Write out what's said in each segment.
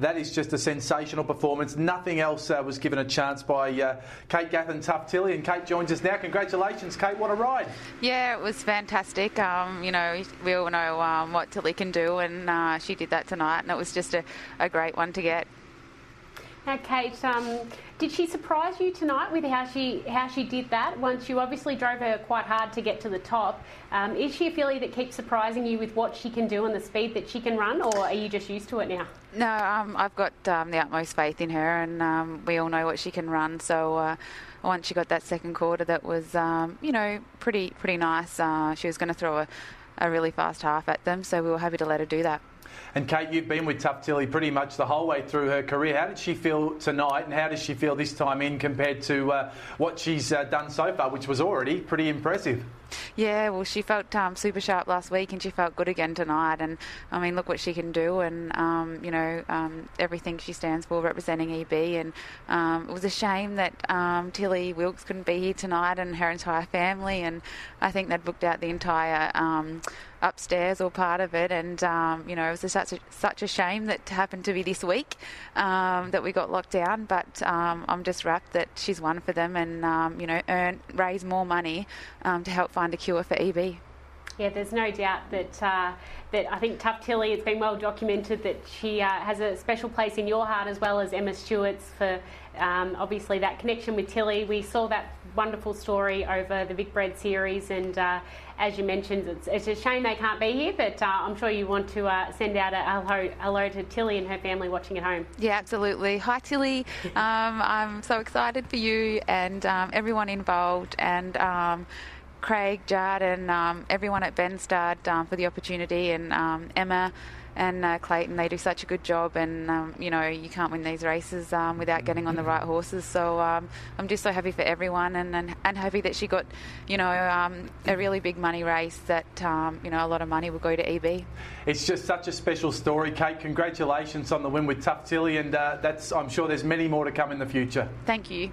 that is just a sensational performance. Nothing else uh, was given a chance by uh, Kate Tough Tilly, and Kate joins us now. Congratulations, Kate! What a ride! Yeah, it was fantastic. Um, you know, we all know um, what Tilly can do, and uh, she did that tonight, and it was just a, a great one to get. Now, Kate, um, did she surprise you tonight with how she how she did that? Once you obviously drove her quite hard to get to the top, um, is she a filly that keeps surprising you with what she can do and the speed that she can run, or are you just used to it now? No, um, I've got um, the utmost faith in her, and um, we all know what she can run. So. Uh, once she got that second quarter, that was, um, you know, pretty pretty nice. Uh, she was going to throw a, a really fast half at them, so we were happy to let her do that. And Kate, you've been with Tough Tilly pretty much the whole way through her career. How did she feel tonight, and how does she feel this time in compared to uh, what she's uh, done so far, which was already pretty impressive? Yeah, well, she felt um, super sharp last week, and she felt good again tonight. And I mean, look what she can do, and um, you know um, everything she stands for, representing EB. And um, it was a shame that um, Tilly Wilkes couldn't be here tonight, and her entire family. And I think they'd booked out the entire upstairs or part of it. And um, you know, it was such a, such a shame that happened to be this week um, that we got locked down. But um, I'm just wrapped that she's won for them, and you know, earn raise more money to help find a cure for EB. Yeah, there's no doubt that uh, that I think Tough Tilly. It's been well documented that she uh, has a special place in your heart as well as Emma Stewart's for um, obviously that connection with Tilly. We saw that wonderful story over the Vicbred series, and uh, as you mentioned, it's, it's, a shame they can't be here, but uh, I'm sure you want to uh, send out a hello, hello to Tilly and her family watching at home. Yeah, absolutely. Hi, Tilly. um, I'm so excited for you and um, everyone involved, and um, Craig, Judd, and um, everyone at Benstead um, for the opportunity, and um, Emma and uh, Clayton. They do such a good job, and um, you know you can't win these races um, without getting on the right horses. So um, I'm just so happy for everyone, and, and, and happy that she got you know a really big money race that you know a lot of money will go to EB. It's just such a special story, Kate. Congratulations on the win with Tough Tilly, and uh, that's I'm sure there's many more to come in the future. Thank you.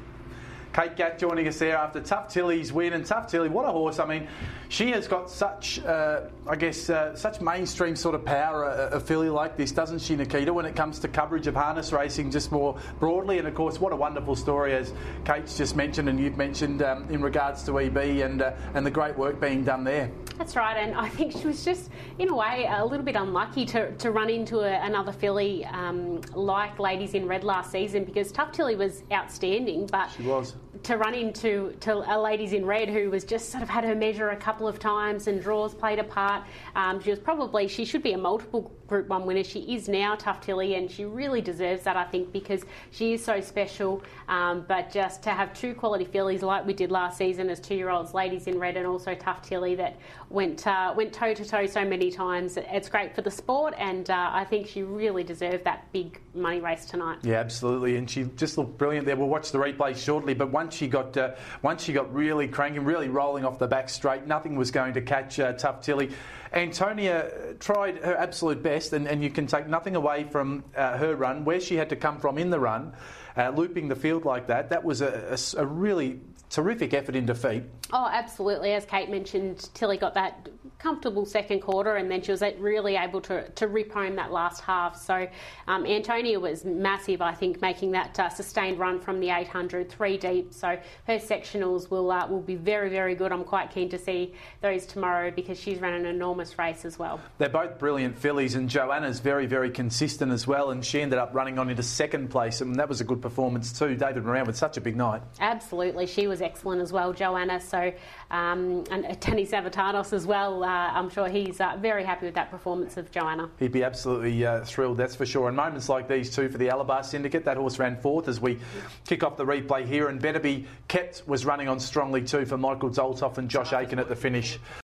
Kate Gath joining us there after Tough Tilly's win. And Tough Tilly, what a horse. I mean, she has got such, uh, I guess, uh, such mainstream sort of power, a, a filly like this, doesn't she, Nikita, when it comes to coverage of harness racing just more broadly. And of course, what a wonderful story, as Kate's just mentioned and you've mentioned um, in regards to EB and, uh, and the great work being done there. That's right, and I think she was just, in a way, a little bit unlucky to, to run into a, another filly um, like Ladies in Red last season because Tough Tilly was outstanding, but she was to run into to a ladies in red who was just sort of had her measure a couple of times and draws played a part. Um, she was probably she should be a multiple Group One winner. She is now Tough Tilly, and she really deserves that I think because she is so special. Um, but just to have two quality fillies like we did last season as two-year-olds, ladies in red, and also Tough Tilly that went uh, went toe to toe so many times. It's great for the sport, and uh, I think she really deserved that big money race tonight. Yeah, absolutely, and she just looked brilliant there. We'll watch the replay shortly, but once she got uh, once she got really cranking, really rolling off the back straight, nothing was going to catch uh, Tough Tilly. Antonia tried her absolute best, and, and you can take nothing away from uh, her run, where she had to come from in the run, uh, looping the field like that. That was a, a, a really terrific effort in defeat. Oh, absolutely. As Kate mentioned, Tilly got that comfortable second quarter and then she was really able to, to rip home that last half. So um, Antonia was massive, I think, making that uh, sustained run from the 800, three deep. So her sectionals will, uh, will be very, very good. I'm quite keen to see those tomorrow because she's run an enormous race as well. They're both brilliant fillies and Joanna's very, very consistent as well and she ended up running on into second place and that was a good performance too. David Moran with such a big night. Absolutely. She was excellent as well, Joanna. So um, and Danny Savatanos as well. Uh, I'm sure he's uh, very happy with that performance of Joanna. He'd be absolutely uh, thrilled, that's for sure. And moments like these too for the Alabar Syndicate. That horse ran fourth as we kick off the replay here. And Better Be Kept was running on strongly too for Michael Zoltoff and Josh Aiken at the finish.